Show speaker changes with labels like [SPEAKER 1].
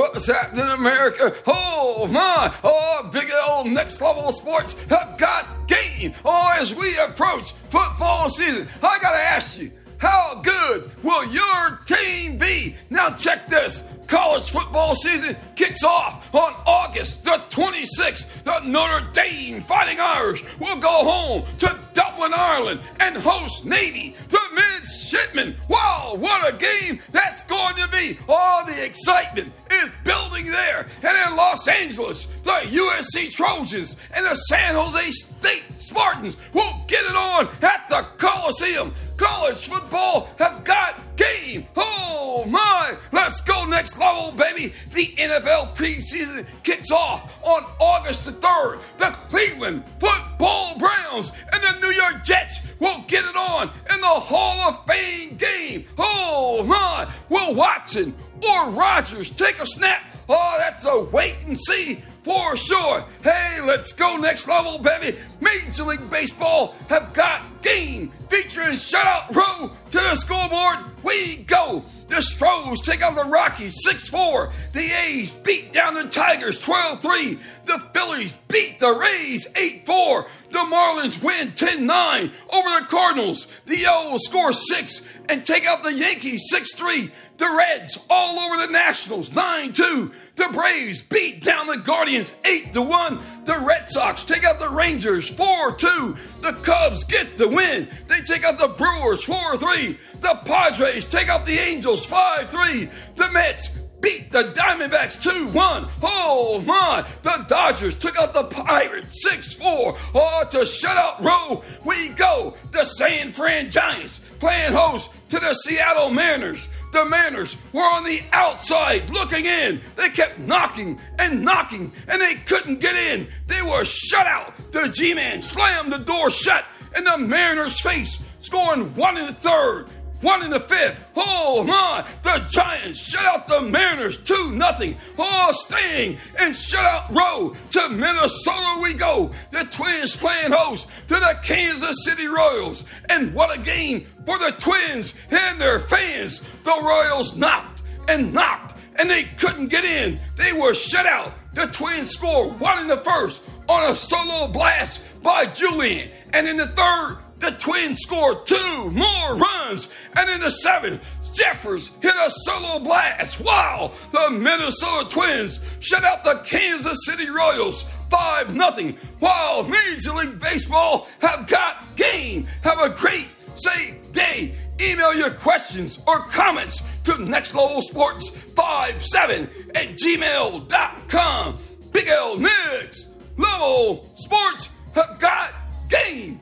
[SPEAKER 1] what's happening in America? Oh my! Oh, big old next level sports have got game. Oh, as we approach football season, I gotta ask you, how good will your team be? Now check this. College football season kicks off on August the 26th. The Notre Dame Fighting Irish will go home to Dublin, Ireland and host Navy, the midshipmen. Wow, what a game that's going to be. All the excitement is building there. And in Los Angeles, the USC Trojans and the San Jose State Spartans will get it on at the Coliseum. College football have got game. Oh my! Let's go next level, baby. The NFL preseason kicks off on August the 3rd. The Cleveland Football Browns and the New York Jets will get it on the Hall of Fame game. Oh my! Will Watson or Rodgers take a snap? Oh, that's a wait and see for sure. Hey, let's go next level, baby. Major League Baseball have got game featuring shutout row to the scoreboard. We go. The Stros take on the Rockies 6 4. The A's beat down the Tigers 12 3. The Phillies beat the Rays 8 4. The Marlins win 10 9 over the Cardinals. The O's score 6 and take out the Yankees 6 3. The Reds all over the Nationals 9 2. The Braves beat down the Guardians 8 to 1. The Red Sox take out the Rangers 4 2. The Cubs get the win. They take out the Brewers 4 3. The Padres take out the Angels 5 3. The Mets beat the Diamondbacks 2 1. Oh my! The Dodgers took out the Pirates 6 4. Oh, to shutout row we go. The San Fran Giants playing host to the Seattle Mariners. The Mariners were on the outside looking in. They kept knocking and knocking and they couldn't get in. They were shut out. The G Man slammed the door shut in the Mariners' face, scoring one in the third. One in the fifth. Oh my! The Giants shut out the Mariners 2 nothing. Oh, staying and shut out row to Minnesota we go. The Twins playing host to the Kansas City Royals. And what a game for the Twins and their fans. The Royals knocked and knocked and they couldn't get in. They were shut out. The Twins score one in the first on a solo blast by Julien, And in the third, the Twins scored two more runs. And in the seventh, Jeffers hit a solo blast. Wow! The Minnesota Twins shut out the Kansas City Royals 5 0. Wow! Major League Baseball have got game. Have a great, safe day. Email your questions or comments to nextlevelsports57 at gmail.com. Big L Next Level Sports have got game.